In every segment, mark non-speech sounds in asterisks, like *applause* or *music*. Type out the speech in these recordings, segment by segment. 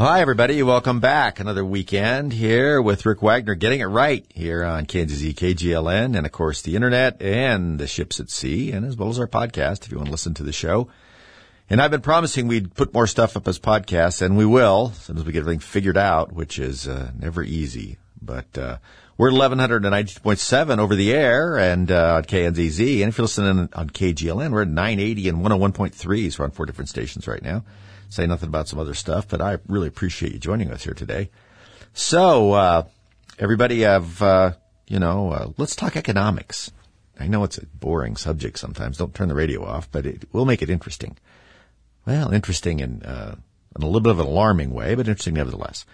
Hi, everybody. Welcome back. Another weekend here with Rick Wagner getting it right here on KGLN and, of course, the internet and the ships at sea and as well as our podcast if you want to listen to the show. And I've been promising we'd put more stuff up as podcasts, and we will as soon as we get everything figured out, which is uh, never easy. But uh, we're 1192.7 over the air and uh, on KNZZ. And if you're listening on KGLN, we're at 980 and 101.3. So we're on four different stations right now say nothing about some other stuff, but I really appreciate you joining us here today. So, uh, everybody have, uh, you know, uh, let's talk economics. I know it's a boring subject sometimes. Don't turn the radio off, but it will make it interesting. Well, interesting in, uh, in a little bit of an alarming way, but interesting nevertheless.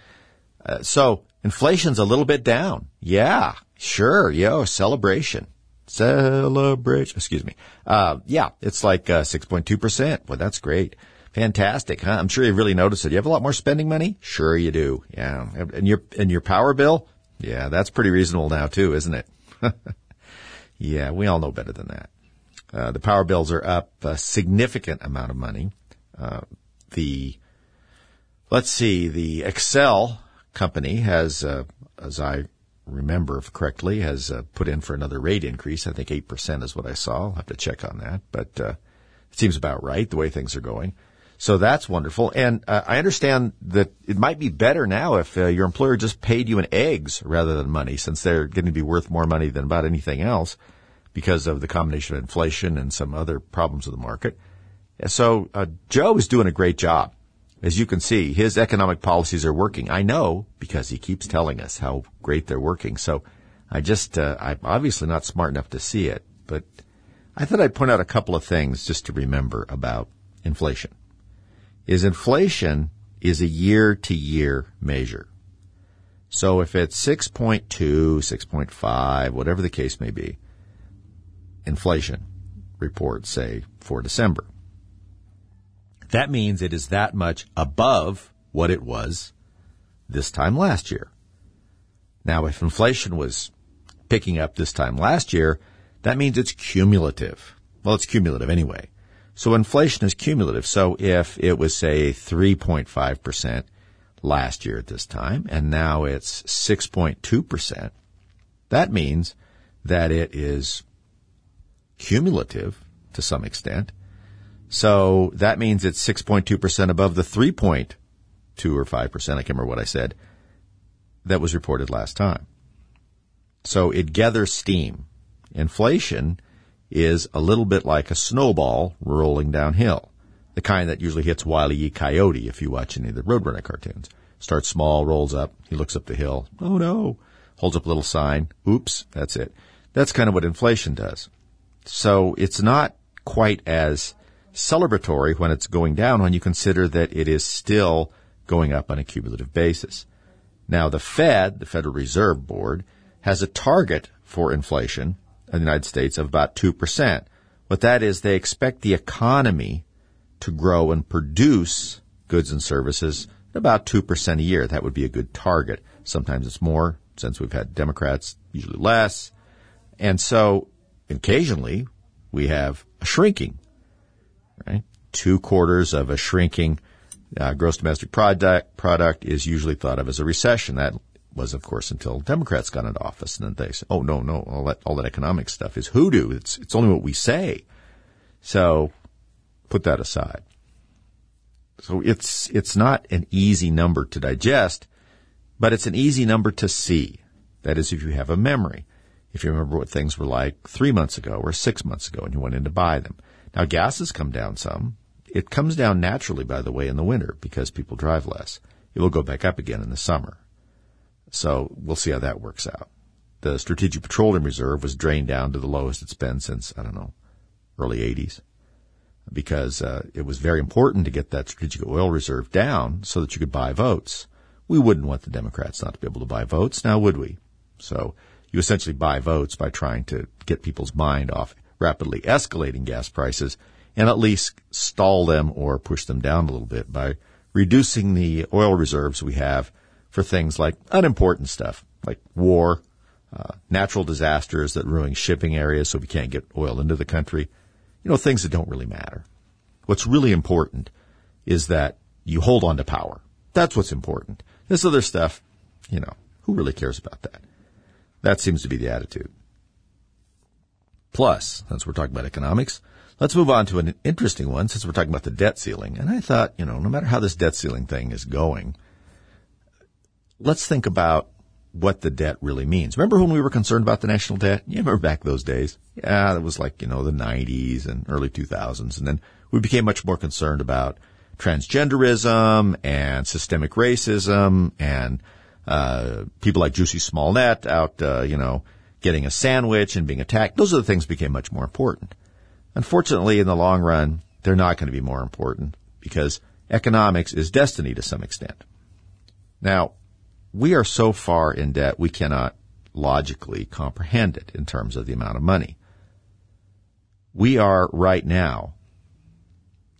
Uh, so inflation's a little bit down. Yeah, sure. Yo, celebration. Celebration. Excuse me. Uh, yeah, it's like, 6.2%. Well, that's great. Fantastic, huh? I'm sure you really noticed it. You have a lot more spending money? Sure you do. Yeah. And your, and your power bill? Yeah, that's pretty reasonable now too, isn't it? *laughs* yeah, we all know better than that. Uh, the power bills are up a significant amount of money. Uh, the, let's see, the Xcel company has, uh, as I remember correctly, has uh, put in for another rate increase. I think 8% is what I saw. I'll have to check on that, but, uh, it seems about right the way things are going. So that's wonderful. And uh, I understand that it might be better now if uh, your employer just paid you in eggs rather than money, since they're going to be worth more money than about anything else because of the combination of inflation and some other problems of the market. So uh, Joe is doing a great job. As you can see, his economic policies are working. I know because he keeps telling us how great they're working. So I just, uh, I'm obviously not smart enough to see it, but I thought I'd point out a couple of things just to remember about inflation is inflation is a year to year measure. So if it's 6.2, 6.5, whatever the case may be, inflation reports say for December. That means it is that much above what it was this time last year. Now, if inflation was picking up this time last year, that means it's cumulative. Well, it's cumulative anyway. So inflation is cumulative. So if it was say 3.5% last year at this time and now it's 6.2%, that means that it is cumulative to some extent. So that means it's 6.2% above the 3.2 or 5%, I can't remember what I said, that was reported last time. So it gathers steam. Inflation is a little bit like a snowball rolling downhill. The kind that usually hits Wile E. Coyote if you watch any of the Roadrunner cartoons. Starts small, rolls up, he looks up the hill. Oh no. Holds up a little sign. Oops, that's it. That's kind of what inflation does. So it's not quite as celebratory when it's going down when you consider that it is still going up on a cumulative basis. Now the Fed, the Federal Reserve Board, has a target for inflation in the United States of about 2%. What that is, they expect the economy to grow and produce goods and services at about 2% a year. That would be a good target. Sometimes it's more, since we've had Democrats, usually less. And so occasionally we have a shrinking, right? Two quarters of a shrinking uh, gross domestic product product is usually thought of as a recession. That was, of course, until Democrats got into office, and then they said, "Oh no, no, all that all that economic stuff is hoodoo. It's it's only what we say." So, put that aside. So it's it's not an easy number to digest, but it's an easy number to see. That is, if you have a memory, if you remember what things were like three months ago or six months ago, and you went in to buy them. Now, gas has come down some. It comes down naturally, by the way, in the winter because people drive less. It will go back up again in the summer. So we'll see how that works out. The Strategic Petroleum Reserve was drained down to the lowest it's been since, I don't know, early 80s because uh, it was very important to get that strategic oil reserve down so that you could buy votes. We wouldn't want the Democrats not to be able to buy votes, now would we? So you essentially buy votes by trying to get people's mind off rapidly escalating gas prices and at least stall them or push them down a little bit by reducing the oil reserves we have for things like unimportant stuff, like war, uh, natural disasters that ruin shipping areas so we can't get oil into the country. You know, things that don't really matter. What's really important is that you hold on to power. That's what's important. This other stuff, you know, who really cares about that? That seems to be the attitude. Plus, since we're talking about economics, let's move on to an interesting one since we're talking about the debt ceiling. And I thought, you know, no matter how this debt ceiling thing is going, let's think about what the debt really means. Remember when we were concerned about the national debt? You remember back those days? Yeah, it was like, you know, the 90s and early 2000s. And then we became much more concerned about transgenderism and systemic racism and uh, people like Jussie Smollett out, uh, you know, getting a sandwich and being attacked. Those are the things became much more important. Unfortunately, in the long run, they're not going to be more important because economics is destiny to some extent. Now, we are so far in debt we cannot logically comprehend it in terms of the amount of money. We are right now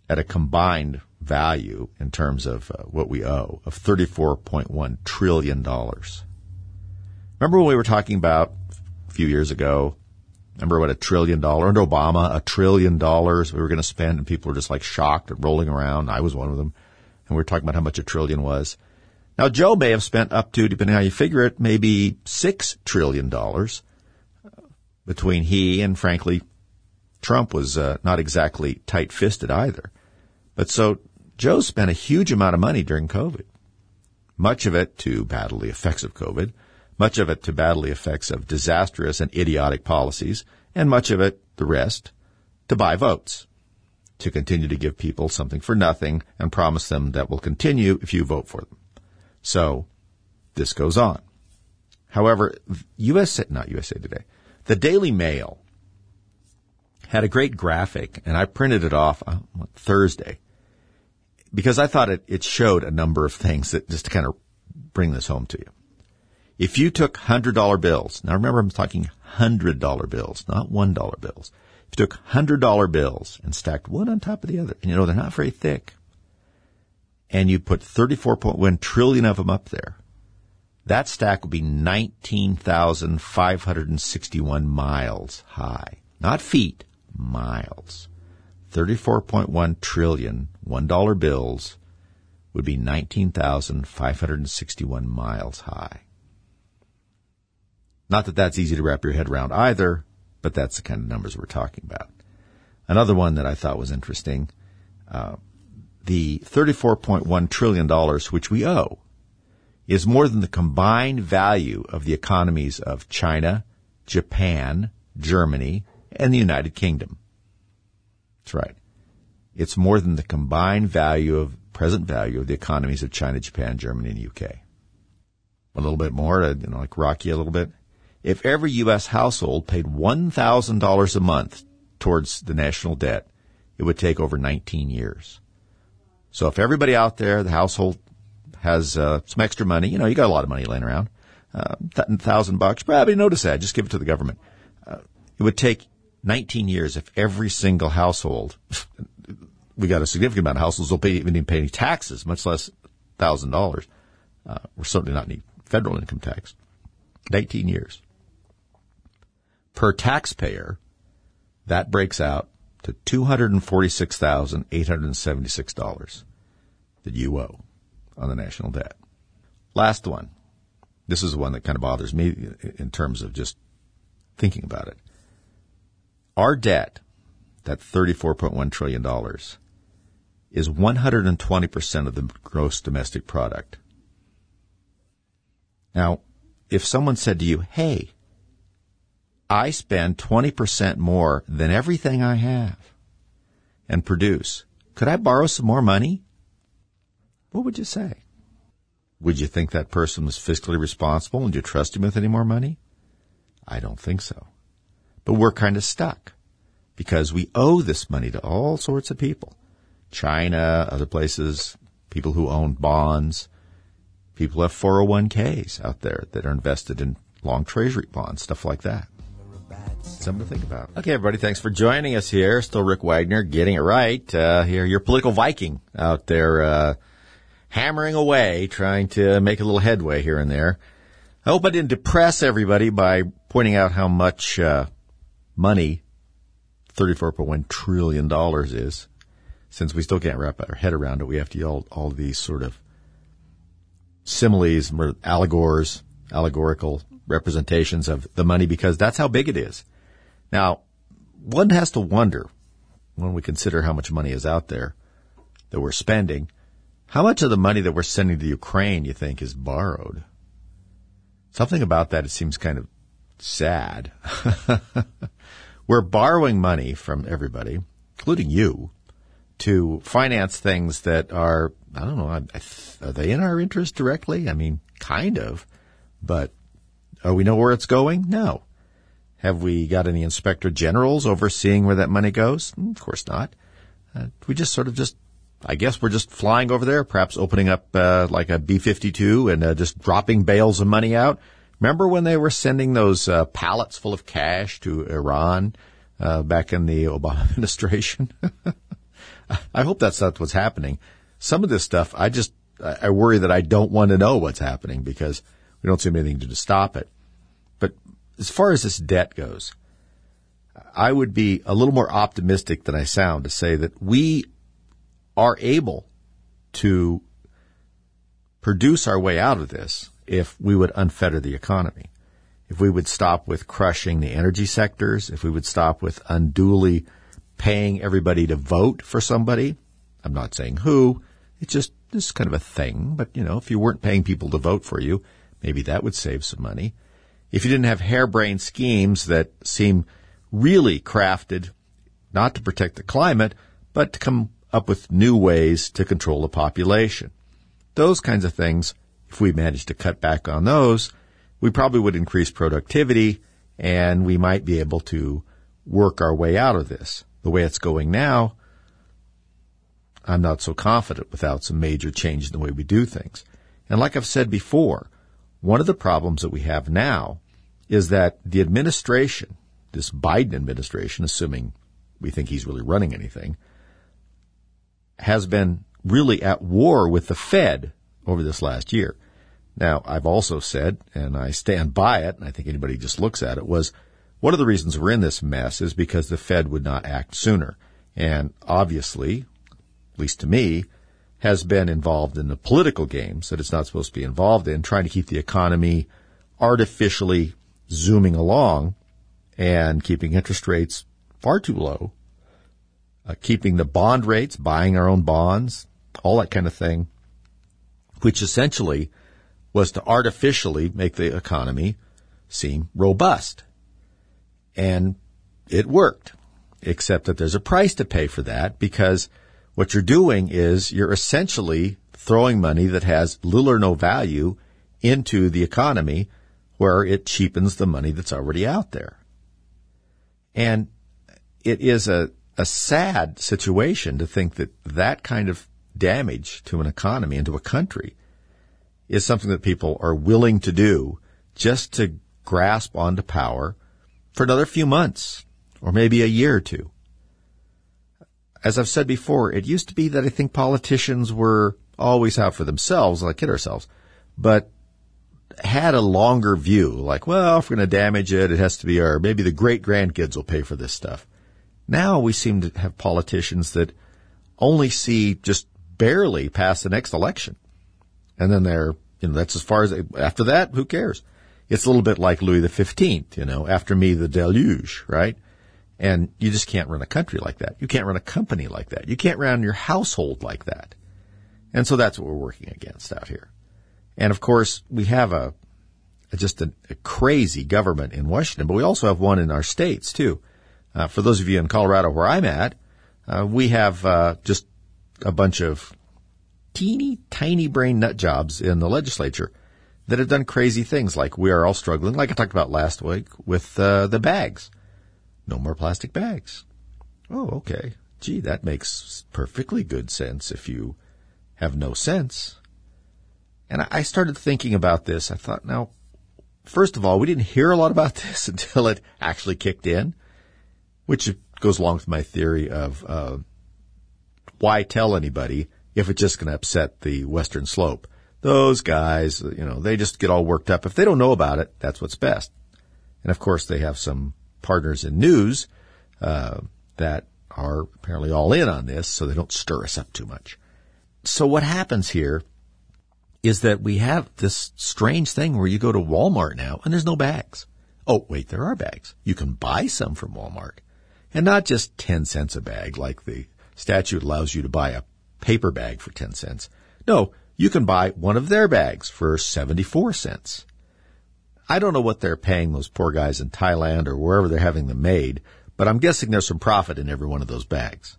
at a combined value in terms of uh, what we owe of $34.1 trillion. Remember when we were talking about a few years ago? Remember what a trillion dollar and Obama, a trillion dollars we were going to spend and people were just like shocked and rolling around. I was one of them. And we were talking about how much a trillion was. Now Joe may have spent up to, depending how you figure it, maybe six trillion dollars between he and frankly, Trump was uh, not exactly tight-fisted either. But so Joe spent a huge amount of money during COVID. Much of it to battle the effects of COVID, much of it to battle the effects of disastrous and idiotic policies, and much of it, the rest, to buy votes, to continue to give people something for nothing and promise them that will continue if you vote for them. So, this goes on. However, USA, not USA Today, the Daily Mail had a great graphic, and I printed it off uh, on Thursday because I thought it, it showed a number of things that just to kind of bring this home to you. If you took hundred dollar bills, now remember I'm talking hundred dollar bills, not one dollar bills. If you took hundred dollar bills and stacked one on top of the other, and you know they're not very thick, and you put 34.1 trillion of them up there, that stack would be 19,561 miles high. Not feet, miles. 34.1 trillion $1 bills would be 19,561 miles high. Not that that's easy to wrap your head around either, but that's the kind of numbers we're talking about. Another one that I thought was interesting, uh, the $34.1 trillion which we owe is more than the combined value of the economies of China, Japan, Germany, and the United Kingdom. That's right. It's more than the combined value of present value of the economies of China, Japan, Germany, and UK. A little bit more to, you know, like rock you a little bit. If every U.S. household paid $1,000 a month towards the national debt, it would take over 19 years. So if everybody out there, the household has uh, some extra money, you know, you got a lot of money laying around, uh, thousand bucks, probably notice that. Just give it to the government. Uh, it would take 19 years if every single household, *laughs* we got a significant amount of households will pay, even pay any taxes, much less thousand dollars. Uh, we're certainly not need federal income tax. 19 years. Per taxpayer, that breaks out to $246,876 that you owe on the national debt. Last one. This is the one that kind of bothers me in terms of just thinking about it. Our debt, that $34.1 trillion, is 120% of the gross domestic product. Now, if someone said to you, hey, I spend 20% more than everything I have and produce, could I borrow some more money? What would you say? Would you think that person was fiscally responsible and you trust him with any more money? I don't think so. But we're kind of stuck because we owe this money to all sorts of people. China, other places, people who own bonds, people have 401ks out there that are invested in long treasury bonds, stuff like that. Something to think about. Okay, everybody, thanks for joining us here. Still Rick Wagner, getting it right. Uh, here, your political Viking out there, uh, hammering away, trying to make a little headway here and there. I hope I didn't depress everybody by pointing out how much uh, money $34.1 trillion is. Since we still can't wrap our head around it, we have to all, all these sort of similes, allegors, allegorical representations of the money because that's how big it is. Now, one has to wonder when we consider how much money is out there that we're spending, how much of the money that we're sending to Ukraine you think is borrowed? Something about that it seems kind of sad. *laughs* we're borrowing money from everybody, including you, to finance things that are, I don't know, are they in our interest directly? I mean, kind of, but uh, we know where it's going? No. Have we got any inspector generals overseeing where that money goes? Hmm, of course not. Uh, we just sort of just, I guess we're just flying over there, perhaps opening up uh, like a B-52 and uh, just dropping bales of money out. Remember when they were sending those uh, pallets full of cash to Iran uh, back in the *laughs* Obama administration? *laughs* I hope that's not what's happening. Some of this stuff, I just, I worry that I don't want to know what's happening because we don't seem anything to stop it. As far as this debt goes, I would be a little more optimistic than I sound to say that we are able to produce our way out of this if we would unfetter the economy. If we would stop with crushing the energy sectors, if we would stop with unduly paying everybody to vote for somebody. I'm not saying who. It's just this kind of a thing. But you know, if you weren't paying people to vote for you, maybe that would save some money. If you didn't have harebrained schemes that seem really crafted not to protect the climate, but to come up with new ways to control the population. Those kinds of things, if we managed to cut back on those, we probably would increase productivity and we might be able to work our way out of this the way it's going now, I'm not so confident without some major change in the way we do things. And like I've said before, one of the problems that we have now is that the administration, this Biden administration, assuming we think he's really running anything, has been really at war with the Fed over this last year. Now, I've also said, and I stand by it, and I think anybody just looks at it, was one of the reasons we're in this mess is because the Fed would not act sooner. And obviously, at least to me, has been involved in the political games that it's not supposed to be involved in, trying to keep the economy artificially zooming along and keeping interest rates far too low, uh, keeping the bond rates, buying our own bonds, all that kind of thing, which essentially was to artificially make the economy seem robust. And it worked, except that there's a price to pay for that because what you're doing is you're essentially throwing money that has little or no value into the economy where it cheapens the money that's already out there. And it is a, a sad situation to think that that kind of damage to an economy and to a country is something that people are willing to do just to grasp onto power for another few months or maybe a year or two. As I've said before, it used to be that I think politicians were always out for themselves, like kid ourselves, but had a longer view, like, well, if we're going to damage it, it has to be our, maybe the great grandkids will pay for this stuff. Now we seem to have politicians that only see just barely past the next election. And then they're, you know, that's as far as, after that, who cares? It's a little bit like Louis the Fifteenth, you know, after me the deluge, right? And you just can't run a country like that. You can't run a company like that. You can't run your household like that. And so that's what we're working against out here. And of course, we have a, a just a, a, crazy government in Washington, but we also have one in our states too. Uh, for those of you in Colorado where I'm at, uh, we have uh, just a bunch of teeny tiny brain nut jobs in the legislature that have done crazy things like we are all struggling, like I talked about last week with uh, the bags. No more plastic bags. Oh, okay. Gee, that makes perfectly good sense if you have no sense. And I started thinking about this. I thought, now, first of all, we didn't hear a lot about *laughs* this until it actually kicked in, which goes along with my theory of uh, why tell anybody if it's just going to upset the western slope. Those guys, you know, they just get all worked up. If they don't know about it, that's what's best. And of course, they have some partners in news uh, that are apparently all in on this, so they don't stir us up too much. So what happens here is that we have this strange thing where you go to Walmart now and there's no bags. Oh, wait, there are bags. You can buy some from Walmart. And not just 10 cents a bag like the statute allows you to buy a paper bag for 10 cents. No, you can buy one of their bags for 74 cents. I don't know what they're paying those poor guys in Thailand or wherever they're having them made, but I'm guessing there's some profit in every one of those bags.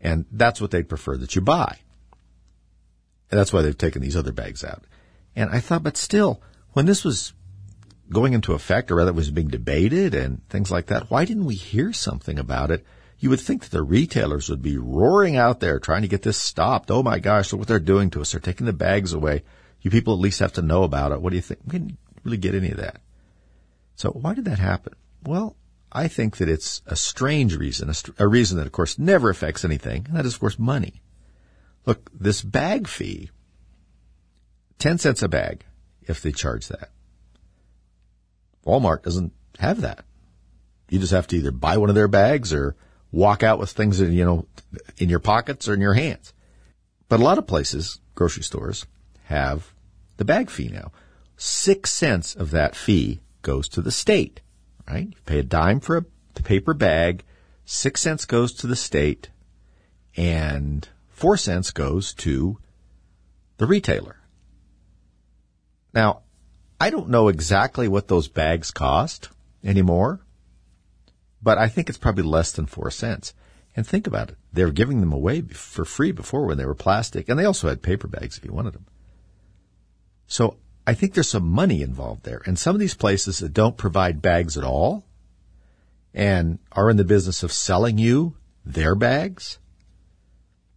And that's what they'd prefer that you buy. And that's why they've taken these other bags out. And I thought, but still, when this was going into effect, or rather it was being debated and things like that, why didn't we hear something about it? You would think that the retailers would be roaring out there trying to get this stopped. Oh my gosh, look what they're doing to us. They're taking the bags away. You people at least have to know about it. What do you think? Really get any of that. So why did that happen? Well, I think that it's a strange reason, a, st- a reason that of course never affects anything, and that is of course money. Look, this bag fee, 10 cents a bag if they charge that. Walmart doesn't have that. You just have to either buy one of their bags or walk out with things in, you know, in your pockets or in your hands. But a lot of places, grocery stores, have the bag fee now. Six cents of that fee goes to the state, right? You pay a dime for a paper bag. Six cents goes to the state and four cents goes to the retailer. Now, I don't know exactly what those bags cost anymore, but I think it's probably less than four cents. And think about it. They were giving them away for free before when they were plastic, and they also had paper bags if you wanted them. So I think there's some money involved there. And some of these places that don't provide bags at all and are in the business of selling you their bags,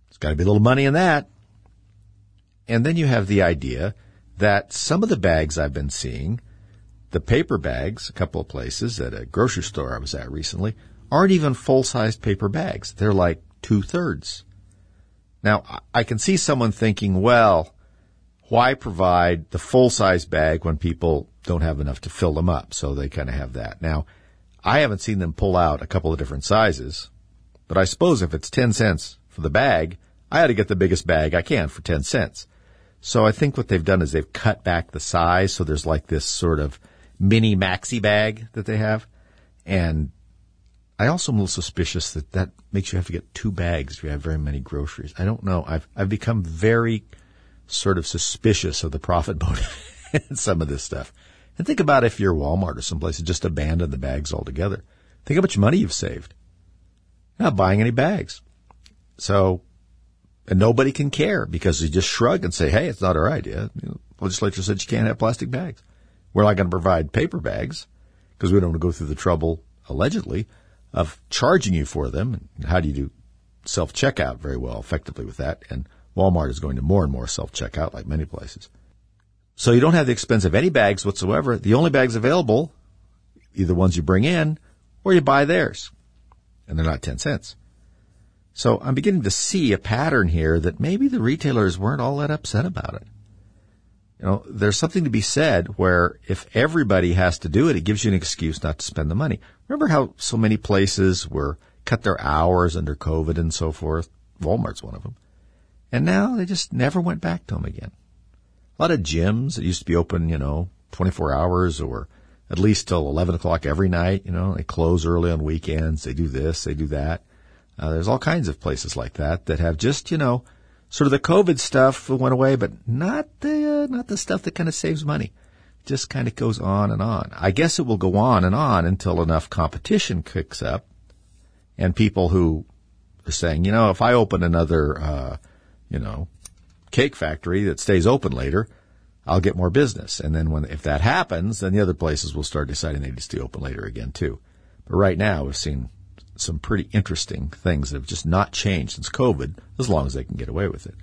there's got to be a little money in that. And then you have the idea that some of the bags I've been seeing, the paper bags, a couple of places at a grocery store I was at recently, aren't even full sized paper bags. They're like two thirds. Now, I can see someone thinking, well, why provide the full size bag when people don't have enough to fill them up? So they kind of have that. Now, I haven't seen them pull out a couple of different sizes, but I suppose if it's 10 cents for the bag, I ought to get the biggest bag I can for 10 cents. So I think what they've done is they've cut back the size. So there's like this sort of mini maxi bag that they have. And I also am a little suspicious that that makes you have to get two bags if you have very many groceries. I don't know. I've, I've become very sort of suspicious of the profit motive *laughs* and some of this stuff. And think about if you're Walmart or someplace and just abandon the bags altogether. Think how much money you've saved. Not buying any bags. So and nobody can care because you just shrug and say, hey, it's not our idea. Know, legislature said you can't have plastic bags. We're not going to provide paper bags because we don't want to go through the trouble, allegedly, of charging you for them. And how do you do self checkout very well effectively with that? And Walmart is going to more and more self checkout like many places. So you don't have the expense of any bags whatsoever. The only bags available, either ones you bring in or you buy theirs. And they're not 10 cents. So I'm beginning to see a pattern here that maybe the retailers weren't all that upset about it. You know, there's something to be said where if everybody has to do it, it gives you an excuse not to spend the money. Remember how so many places were cut their hours under COVID and so forth? Walmart's one of them. And now they just never went back to them again. A lot of gyms that used to be open, you know, 24 hours or at least till 11 o'clock every night, you know, they close early on weekends. They do this, they do that. Uh, there's all kinds of places like that that have just, you know, sort of the COVID stuff went away, but not the, uh, not the stuff that kind of saves money. Just kind of goes on and on. I guess it will go on and on until enough competition kicks up and people who are saying, you know, if I open another, uh, you know, cake factory that stays open later, I'll get more business. And then when, if that happens, then the other places will start deciding they need to stay open later again too. But right now we've seen some pretty interesting things that have just not changed since COVID, as long as they can get away with it.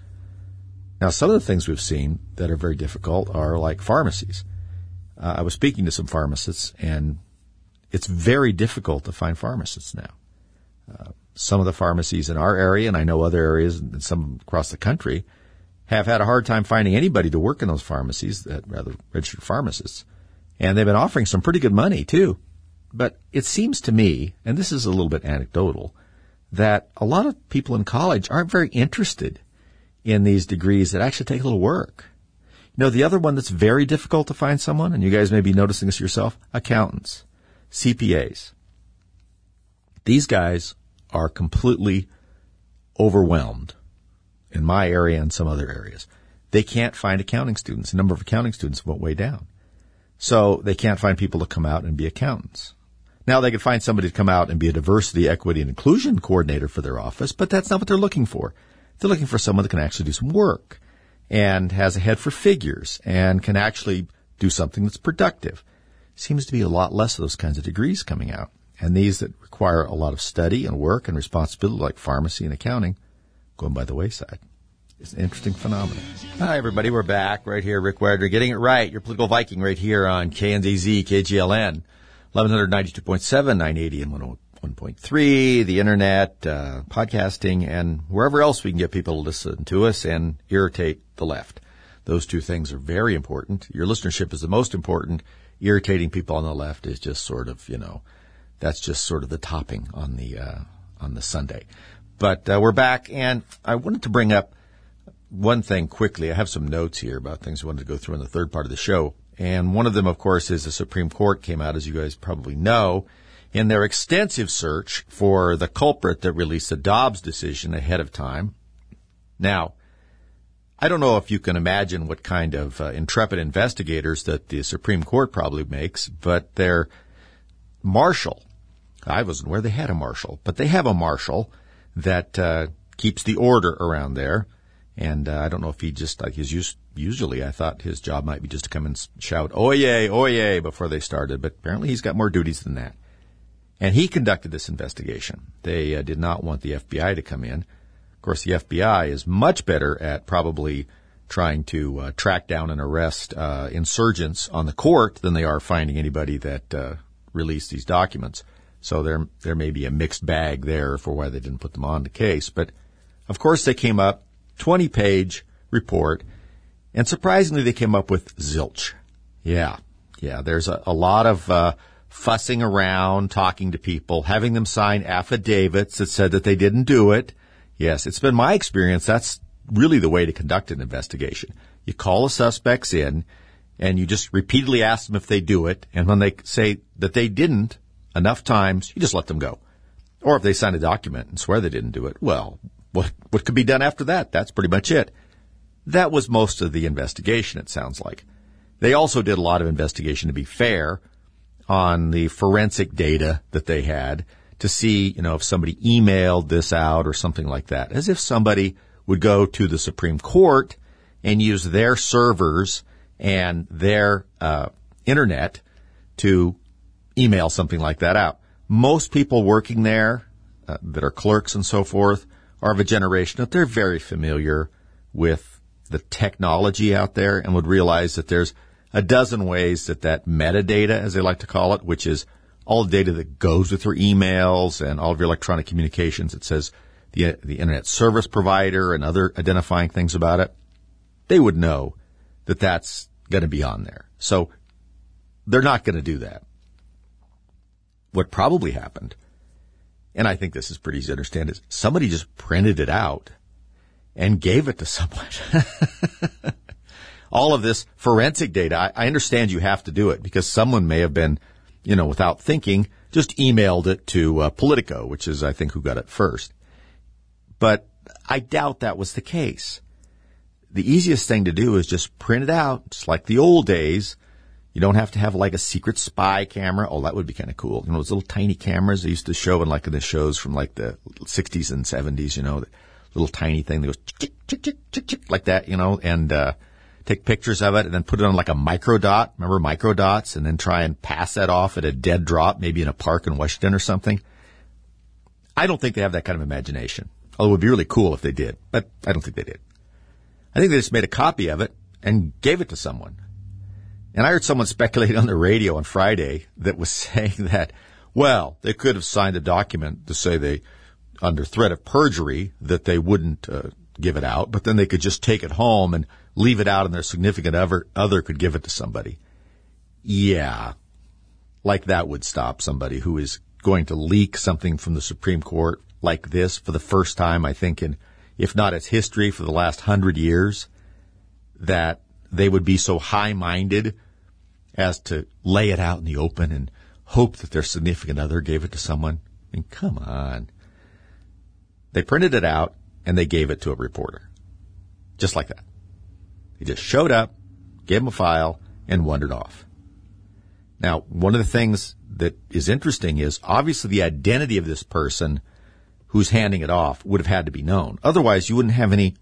Now, some of the things we've seen that are very difficult are like pharmacies. Uh, I was speaking to some pharmacists, and it's very difficult to find pharmacists now. Uh, some of the pharmacies in our area, and I know other areas and some across the country, have had a hard time finding anybody to work in those pharmacies, that rather registered pharmacists. And they've been offering some pretty good money too. But it seems to me, and this is a little bit anecdotal, that a lot of people in college aren't very interested in these degrees that actually take a little work. No, the other one that's very difficult to find someone, and you guys may be noticing this yourself, accountants, CPAs. These guys are completely overwhelmed in my area and some other areas. They can't find accounting students. The number of accounting students went way down. So they can't find people to come out and be accountants. Now they could find somebody to come out and be a diversity, equity, and inclusion coordinator for their office, but that's not what they're looking for. They're looking for someone that can actually do some work and has a head for figures and can actually do something that's productive. Seems to be a lot less of those kinds of degrees coming out. And these that require a lot of study and work and responsibility, like pharmacy and accounting, going by the wayside. It's an interesting phenomenon. Hi, everybody. We're back right here. Rick Wagner getting it right. Your political Viking right here on KNZZ, KGLN, 1192.7, 980 and 101.3, the internet, uh, podcasting, and wherever else we can get people to listen to us and irritate the left. Those two things are very important. Your listenership is the most important. Irritating people on the left is just sort of, you know, that's just sort of the topping on the, uh, on the sundae. But uh, we're back, and I wanted to bring up one thing quickly. I have some notes here about things I wanted to go through in the third part of the show. And one of them, of course, is the Supreme Court came out, as you guys probably know, in their extensive search for the culprit that released the Dobbs decision ahead of time. Now, I don't know if you can imagine what kind of uh, intrepid investigators that the Supreme Court probably makes, but their marshal, I wasn't aware they had a marshal, but they have a marshal that uh, keeps the order around there. And uh, I don't know if he just like his use, usually I thought his job might be just to come and shout "Oye, Oye" before they started, but apparently he's got more duties than that. And he conducted this investigation. They uh, did not want the FBI to come in. Of course, the FBI is much better at probably trying to uh, track down and arrest uh, insurgents on the court than they are finding anybody that uh, released these documents. So there there may be a mixed bag there for why they didn't put them on the case. But of course, they came up 20 page report, and surprisingly, they came up with zilch. Yeah, yeah. There's a, a lot of uh, fussing around, talking to people, having them sign affidavits that said that they didn't do it. Yes, it's been my experience. That's really the way to conduct an investigation. You call the suspects in and you just repeatedly ask them if they do it. And when they say that they didn't enough times, you just let them go. Or if they sign a document and swear they didn't do it, well, what, what could be done after that? That's pretty much it. That was most of the investigation, it sounds like. They also did a lot of investigation, to be fair, on the forensic data that they had to see, you know, if somebody emailed this out or something like that. As if somebody would go to the Supreme Court and use their servers and their uh, internet to email something like that out. Most people working there uh, that are clerks and so forth are of a generation that they're very familiar with the technology out there and would realize that there's a dozen ways that that metadata, as they like to call it, which is all the data that goes with your emails and all of your electronic communications. It says the, the internet service provider and other identifying things about it. They would know that that's going to be on there. So they're not going to do that. What probably happened, and I think this is pretty easy to understand, is somebody just printed it out and gave it to someone. *laughs* All of this forensic data, I, I understand you have to do it because someone may have been, you know, without thinking, just emailed it to uh, Politico, which is, I think, who got it first. But I doubt that was the case. The easiest thing to do is just print it out, just like the old days. You don't have to have like a secret spy camera. Oh, that would be kind of cool. You know, those little tiny cameras they used to show in like in the shows from like the 60s and 70s, you know, the little tiny thing that goes chick, chick, chick, chick, chick, like that, you know, and, uh, take pictures of it and then put it on like a micro dot. Remember micro dots and then try and pass that off at a dead drop, maybe in a park in Washington or something. I don't think they have that kind of imagination. Although it would be really cool if they did, but I don't think they did. I think they just made a copy of it and gave it to someone. And I heard someone speculate on the radio on Friday that was *laughs* saying that, well, they could have signed a document to say they, under threat of perjury, that they wouldn't uh, give it out, but then they could just take it home and leave it out and their significant other, other could give it to somebody. Yeah. Like that would stop somebody who is going to leak something from the Supreme Court like this for the first time, I think, in, if not its history for the last hundred years, that they would be so high-minded as to lay it out in the open and hope that their significant other gave it to someone. I mean, come on. They printed it out and they gave it to a reporter. Just like that. He just showed up, gave him a file, and wandered off. Now, one of the things that is interesting is obviously the identity of this person who's handing it off would have had to be known. Otherwise, you wouldn't have any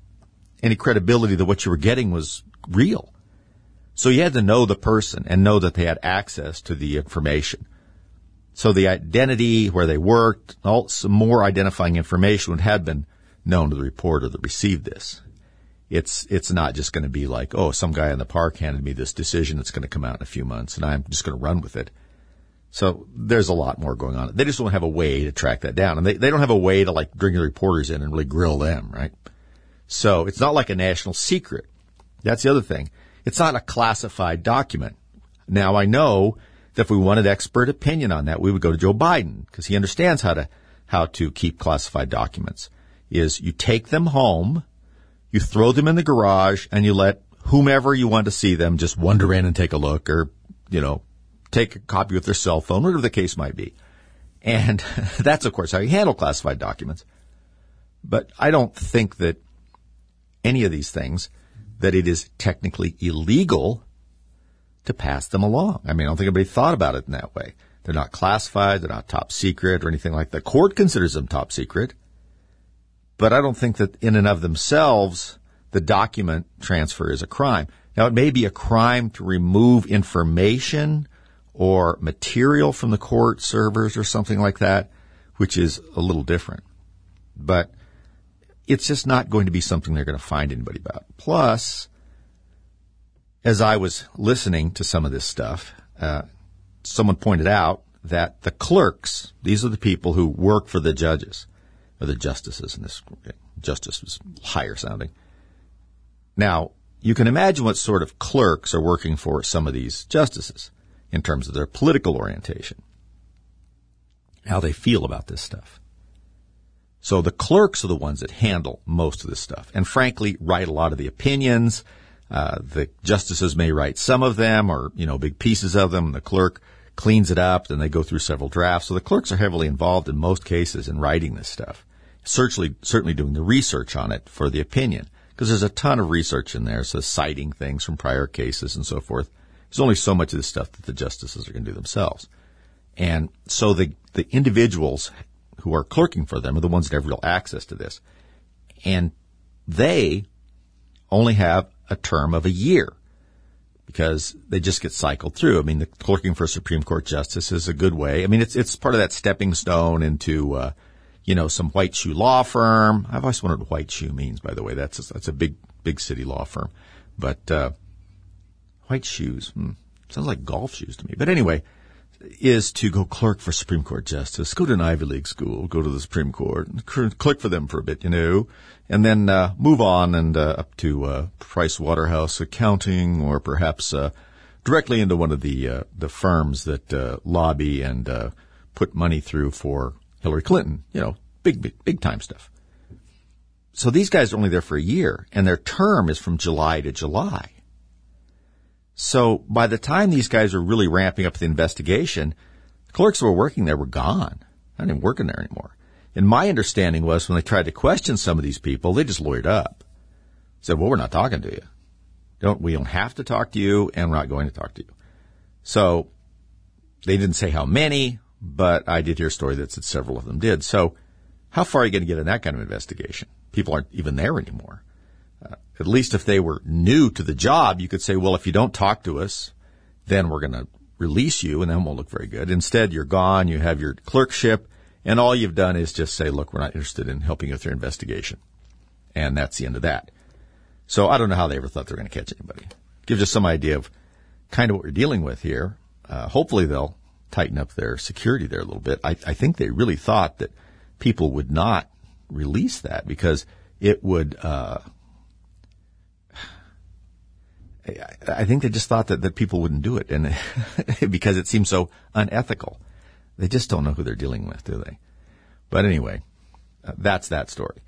any credibility that what you were getting was real. So you had to know the person and know that they had access to the information. So the identity, where they worked, all some more identifying information would have been known to the reporter that received this. It's it's not just going to be like, oh, some guy in the park handed me this decision that's going to come out in a few months, and I'm just going to run with it. So there's a lot more going on. They just don't have a way to track that down, and they they don't have a way to like bring the reporters in and really grill them, right? So it's not like a national secret. That's the other thing. It's not a classified document. Now I know that if we wanted expert opinion on that, we would go to Joe Biden because he understands how to how to keep classified documents. Is you take them home you throw them in the garage and you let whomever you want to see them just wander in and take a look or, you know, take a copy with their cell phone, whatever the case might be. And *laughs* that's, of course, how you handle classified documents. But I don't think that any of these things, that it is technically illegal to pass them along. I mean, I don't think anybody thought about it in that way. They're not classified. They're not top secret or anything like that. The court considers them top secret. But I don't think that in and of themselves, the document transfer is a crime. Now, it may be a crime to remove information or material from the court servers or something like that, which is a little different. But it's just not going to be something they're going to find anybody about. Plus, as I was listening to some of this stuff, uh, someone pointed out that the clerks, these are the people who work for the judges, or the justices, and this justice was higher sounding. Now, you can imagine what sort of clerks are working for some of these justices in terms of their political orientation, how they feel about this stuff. So the clerks are the ones that handle most of this stuff, and frankly, write a lot of the opinions. Uh, the justices may write some of them, or you know, big pieces of them. The clerk cleans it up, then they go through several drafts. So the clerks are heavily involved in most cases in writing this stuff certainly certainly doing the research on it for the opinion because there's a ton of research in there, so citing things from prior cases and so forth. There's only so much of this stuff that the justices are going to do themselves, and so the the individuals who are clerking for them are the ones that have real access to this, and they only have a term of a year because they just get cycled through. I mean, the clerking for a Supreme Court justice is a good way. I mean, it's it's part of that stepping stone into uh, you know, some white shoe law firm. I've always wondered what white shoe means, by the way. That's a, that's a big, big city law firm. But, uh, white shoes, hmm, sounds like golf shoes to me. But anyway, is to go clerk for Supreme Court justice, go to an Ivy League school, go to the Supreme Court, clerk for them for a bit, you know, and then, uh, move on and, uh, up to, uh, Price Waterhouse accounting or perhaps, uh, directly into one of the, uh, the firms that, uh, lobby and, uh, put money through for Hillary Clinton, you know, big, big, big time stuff. So these guys are only there for a year and their term is from July to July. So by the time these guys were really ramping up the investigation, the clerks who were working there were gone. Not even working there anymore. And my understanding was when they tried to question some of these people, they just lawyered up. Said, well, we're not talking to you. Don't, we don't have to talk to you and we're not going to talk to you. So they didn't say how many, but I did hear a story that said several of them did. So how far are you going to get in that kind of investigation? People aren't even there anymore. At least if they were new to the job, you could say, well, if you don't talk to us, then we're going to release you and then won't look very good. Instead, you're gone. You have your clerkship and all you've done is just say, look, we're not interested in helping you with your investigation. And that's the end of that. So I don't know how they ever thought they were going to catch anybody. Gives us some idea of kind of what we're dealing with here. Uh, hopefully they'll tighten up their security there a little bit. I, I think they really thought that people would not release that because it would. Uh, I think they just thought that, that people wouldn't do it, and *laughs* because it seems so unethical, they just don't know who they're dealing with, do they? But anyway, uh, that's that story.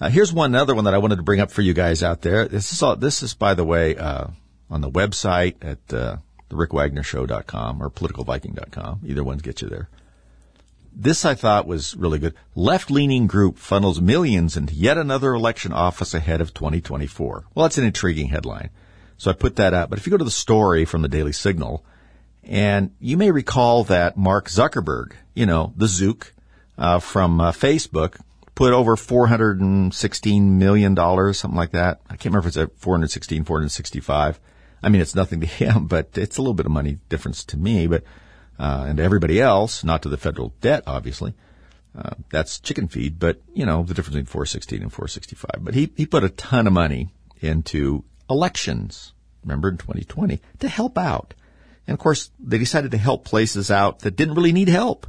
Uh, here's one other one that I wanted to bring up for you guys out there. This is all, this is by the way uh, on the website at uh, the rickwagnershow.com or politicalviking.com. Either one gets you there. This I thought was really good. Left-leaning group funnels millions into yet another election office ahead of 2024. Well, that's an intriguing headline. So I put that up. But if you go to the story from the Daily Signal, and you may recall that Mark Zuckerberg, you know, the Zook, uh, from uh, Facebook, put over $416 million, something like that. I can't remember if it's at 416, 465. I mean, it's nothing to him, *laughs* but it's a little bit of money difference to me, but, uh, and to everybody else, not to the federal debt, obviously. Uh, that's chicken feed, but you know, the difference between 416 and 465. But he, he put a ton of money into elections, remember in 2020, to help out. And of course, they decided to help places out that didn't really need help.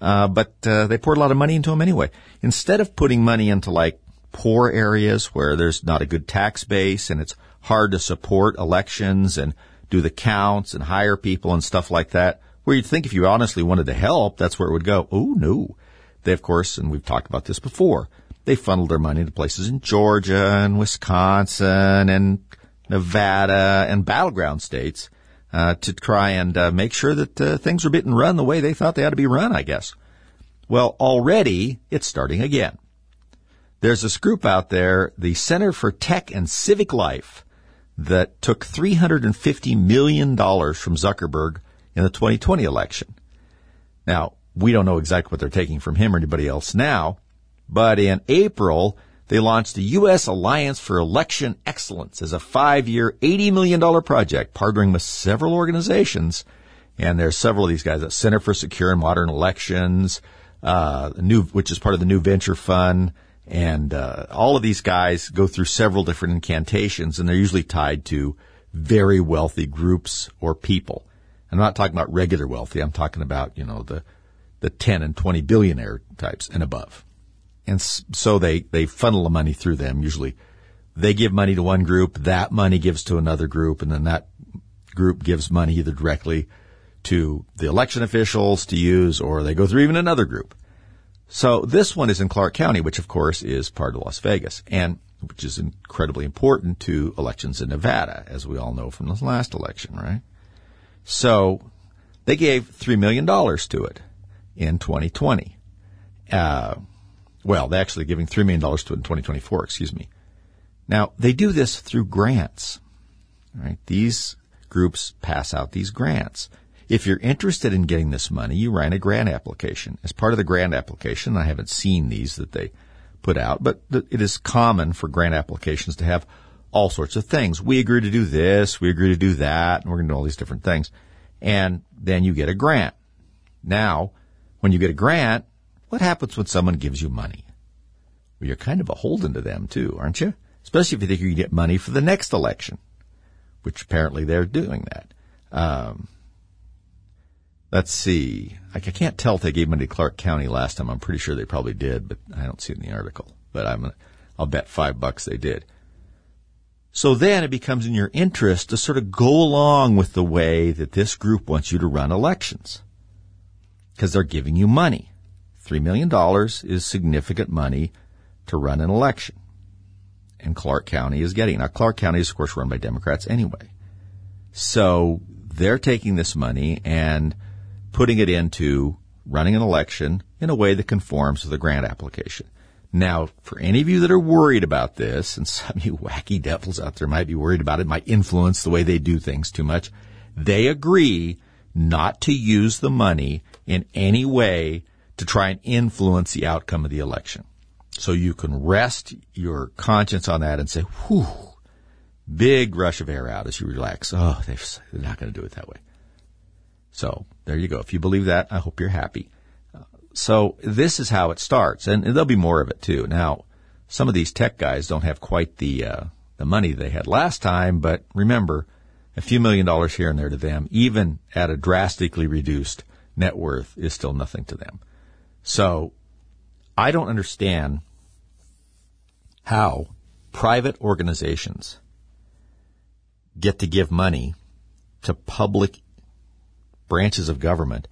Uh, but uh, they poured a lot of money into them anyway. Instead of putting money into like poor areas where there's not a good tax base and it's hard to support elections and do the counts and hire people and stuff like that, where you'd think if you honestly wanted to help, that's where it would go. Oh no. They, of course, and we've talked about this before, they funneled their money to places in Georgia and Wisconsin and Nevada and battleground states uh, to try and uh, make sure that uh, things were being run the way they thought they ought to be run, I guess. Well, already it's starting again. There's this group out there, the Center for Tech and Civic Life, that took $350 million from Zuckerberg in the 2020 election. Now, we don't know exactly what they're taking from him or anybody else now, but in April, they launched the U.S. Alliance for Election Excellence as a five-year, $80 million project, partnering with several organizations. And there's several of these guys, the Center for Secure and Modern Elections, uh, new, which is part of the New Venture Fund. And, uh, all of these guys go through several different incantations and they're usually tied to very wealthy groups or people. I'm not talking about regular wealthy. I'm talking about, you know, the, the 10 and 20 billionaire types and above. And so they, they funnel the money through them. Usually they give money to one group, that money gives to another group, and then that group gives money either directly to the election officials to use, or they go through even another group. So this one is in Clark County, which of course is part of Las Vegas, and which is incredibly important to elections in Nevada, as we all know from the last election, right? So they gave $3 million to it in 2020. Uh, well, they're actually giving $3 million to it in 2024, excuse me. Now, they do this through grants. Right? These groups pass out these grants. If you're interested in getting this money, you write a grant application. As part of the grant application, I haven't seen these that they put out, but it is common for grant applications to have all sorts of things. We agree to do this, we agree to do that, and we're going to do all these different things. And then you get a grant. Now, when you get a grant, what happens when someone gives you money? Well, you're kind of a beholden to them too, aren't you? Especially if you think you can get money for the next election, which apparently they're doing that. Um, let's see. I can't tell if they gave money to Clark County last time. I'm pretty sure they probably did, but I don't see it in the article. But I'm, I'll bet five bucks they did. So then it becomes in your interest to sort of go along with the way that this group wants you to run elections. Because they're giving you money. $3 million is significant money to run an election. And Clark County is getting. Now, Clark County is, of course, run by Democrats anyway. So they're taking this money and putting it into running an election in a way that conforms to the grant application. Now, for any of you that are worried about this, and some of you wacky devils out there might be worried about it, might influence the way they do things too much, they agree not to use the money in any way to try and influence the outcome of the election. So you can rest your conscience on that and say, whew, big rush of air out as you relax. Oh, they're not going to do it that way. So there you go. If you believe that, I hope you're happy. So this is how it starts, and there'll be more of it too. Now, some of these tech guys don't have quite the uh, the money they had last time, but remember, a few million dollars here and there to them, even at a drastically reduced net worth, is still nothing to them. So I don't understand how private organizations get to give money to public branches of government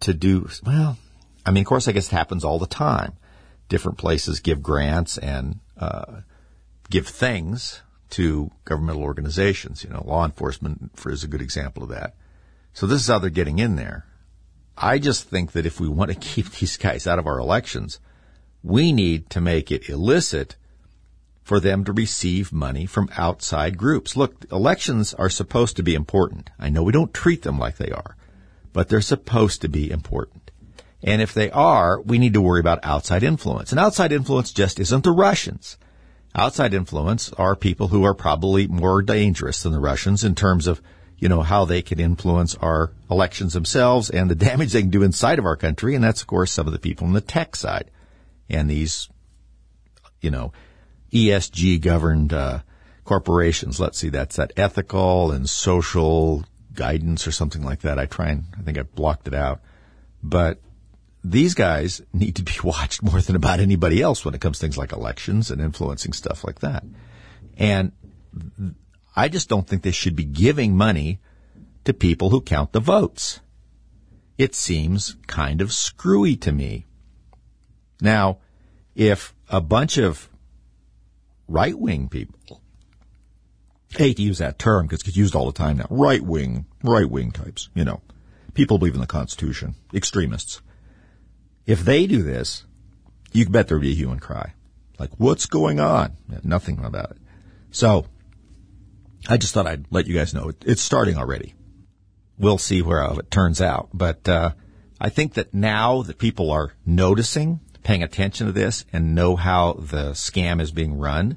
to do, well, I mean, of course, I guess it happens all the time. Different places give grants and uh, give things to governmental organizations. You know, law enforcement is a good example of that. So this is how they're getting in there. I just think that if we want to *laughs* keep these guys out of our elections, we need to make it illicit for them to receive money from outside groups. Look, elections are supposed to be important. I know we don't treat them like they are, but they're supposed to be important. And if they are, we need to worry about outside influence. And outside influence just isn't the Russians. Outside influence are people who are probably more dangerous than the Russians in terms of, you know, how they can influence our elections themselves and the *laughs* damage they can do inside of our country. And that's, of course, some of the people on the tech side and these, you know, ESG governed uh, corporations. Let's see, that's that ethical and social guidance or something like that. I try and I think I blocked it out, but these guys need to be *laughs* watched more than about anybody else when it comes to things like elections and influencing stuff like that. And I just don't think they should be giving money to people who count the votes. It seems kind of screwy to me. Now, if a bunch of right wing people, hate to use that term because it's used all the time now, right wing, right wing types, you know, people believe in the Constitution, extremists. If they do this, you bet there'd be a hue and cry. Like, what's going on? Nothing about it. So, I just thought I'd let you guys know it's starting already. We'll see where it turns out. But uh, I think that now that people are noticing paying attention to this and know how the scam is being run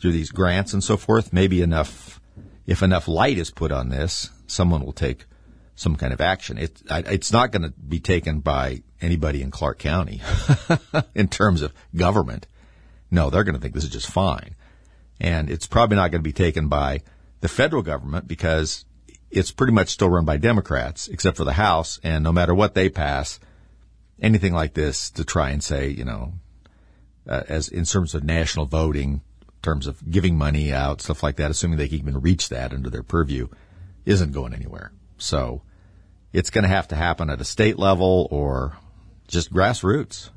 through these grants and so forth, maybe enough, if enough light is put on this, someone will take some kind of action. It, it's not going to be taken by anybody in Clark County *laughs* in terms of government. No, they're going to think this is just fine. And it's probably not going to be taken by the federal government because it's pretty much still run by Democrats, except for the House. And no matter what they pass, anything like this to try and say, you know, uh, as in terms of national voting, in terms of giving money out, stuff like that, assuming they can even reach that under their purview, isn't going anywhere. So it's going to have to happen at a state level or just grassroots,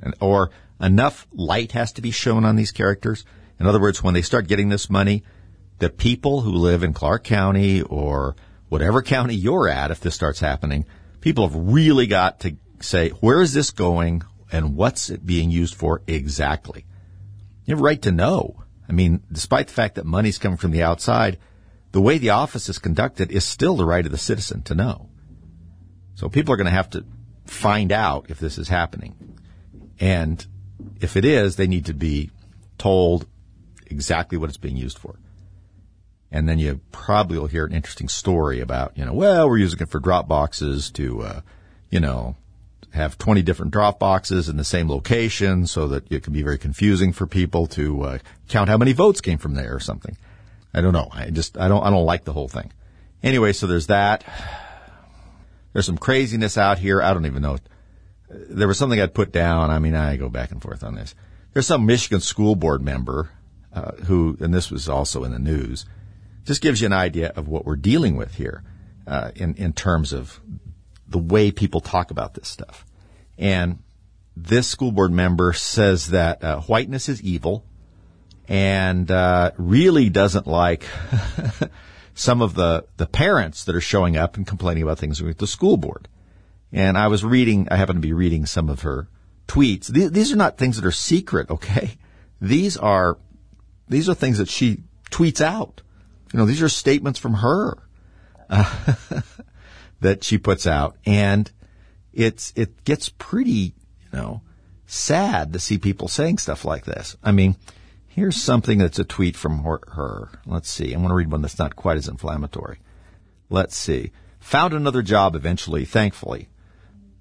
and, or enough light has to be shown on these characters. In other words, when they start getting this money, the people who live in Clark County or whatever county you're at, if this starts happening, people have really got to say, where is this going and what's it being used for exactly? You have a right to know. I mean, despite the fact that money's coming from the outside, the way the office is conducted is still the right of the citizen to know. So people are going to have to find out if this is happening. And if it is, they need to be told exactly what it's being used for. And then you probably will hear an interesting story about, you know, well, we're using it for drop boxes to, uh, you know, have 20 different drop boxes in the same location so that it can be very confusing for people to uh, count how many votes came from there or something. I don't know. I just, I don't, I don't like the whole thing. Anyway, so there's that. There's some craziness out here. I don't even know. There was something I'd put down. I mean, I go back and forth on this. There's some Michigan school board member uh, who, and this was also in the news, just gives you an idea of what we're dealing with here uh, in in terms of the way people talk about this stuff. And this school board member says that uh, whiteness is evil and uh, really doesn't like *laughs* some of the, the parents that are showing up and complaining about things with the school board. And I was reading, I happen to be reading some of her tweets. These, these are not things that are secret, okay? These are, these are things that she tweets out. You know, these are statements from her. Uh, *laughs* that she puts out. And it's, it gets pretty, you know, sad to see people saying stuff like this. I mean, here's something that's a tweet from her. her. Let's see. I'm going to read one that's not quite as inflammatory. Let's see. Found another job eventually, thankfully.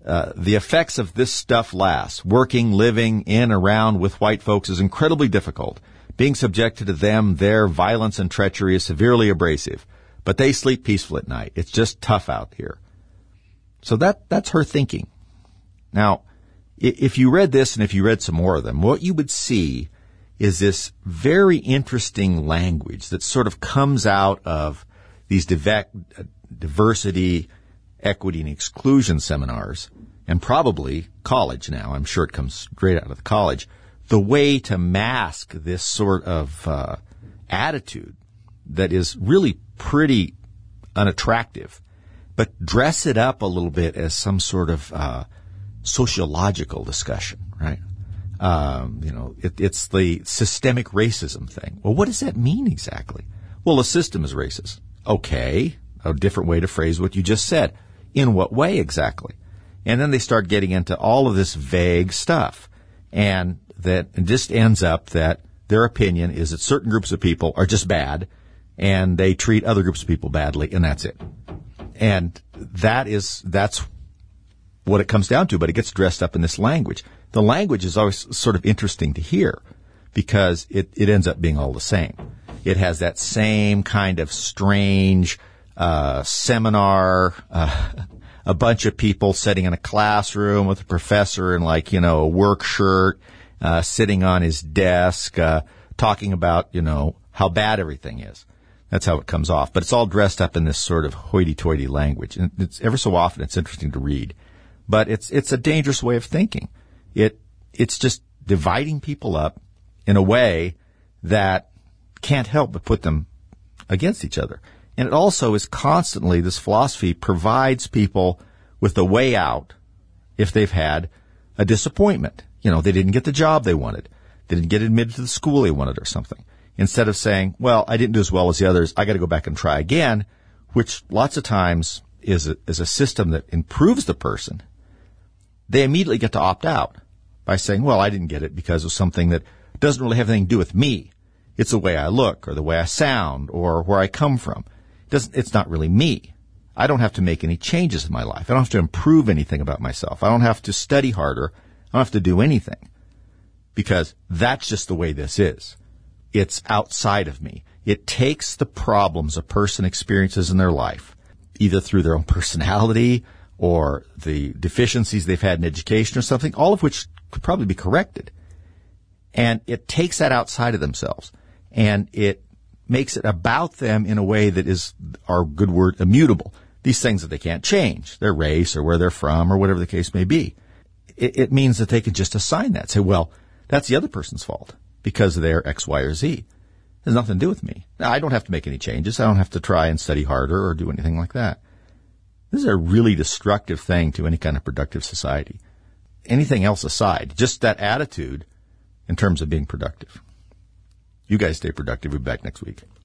Uh, the effects of this stuff last. Working, living in, around with white folks is incredibly difficult. Being subjected to them, their violence and treachery is severely abrasive but they sleep peaceful at night. It's just tough out here. So that, that's her thinking. Now, if you read this and if you read some more of them, what you would see is this very interesting language that sort of comes out of these diversity, equity, and exclusion seminars, and probably college now. I'm sure it comes straight out of the college. The way to mask this sort of uh, attitude that is really pretty unattractive, but dress it up a little bit as some sort of uh, sociological discussion, right? Um, you know, it, it's the systemic racism thing. Well, what does that mean exactly? Well, the system is racist. Okay, a different way to phrase what you just said. In what way exactly? And then they start getting into all of this vague stuff. And that just ends up that their opinion is that certain groups of people are just bad and they treat other groups of people badly and that's it. And that is, that's what it comes down to, but it gets dressed up in this language. The language is always sort of interesting to hear because it, it ends up being all the same. It has that same kind of strange, uh, seminar, uh, *laughs* a bunch of people sitting in a classroom with a professor in like, you know, a work shirt, uh, sitting on his desk, uh, talking about, you know, how bad everything is. That's how it comes off. But it's all dressed up in this sort of hoity-toity language. And it's ever so often it's interesting to read. But it's, it's a dangerous way of thinking. It, it's just dividing people up in a way that can't help but put them against each other. And it also is constantly, this philosophy provides people with a way out if they've had a disappointment. You know, they didn't get the job they wanted. They didn't get admitted to the school they wanted or something instead of saying, well, I didn't do as well as the others. I got to go back and try again, which lots of times is a, is a system that improves the person. They immediately get to opt out by saying, well, I didn't get it because of something that doesn't really have anything to do with me. It's the way I look or the way I sound or where I come from. It doesn't, it's not really me. I don't have to make any changes in my life. I don't have to improve anything about myself. I don't have to study harder. Don't have to do anything because that's just the way this is. It's outside of me. It takes the problems a person experiences in their life, either through their own personality or the deficiencies they've had in education or something, all of which could probably be corrected. And it takes that outside of themselves and it makes it about them in a way that is, our good word, immutable. These things that they can't change, their race or where they're from or whatever the case may be. It, it means that they can just assign that, say, well, that's the other person's fault because they're X, Y, or Z. It has nothing to do with me. Now, I don't have to make any changes. I don't have to try and study harder or do anything like that. This is a really destructive thing to any kind of productive society. Anything else aside, just that attitude in terms of being productive. You guys stay productive. We'll be back next week.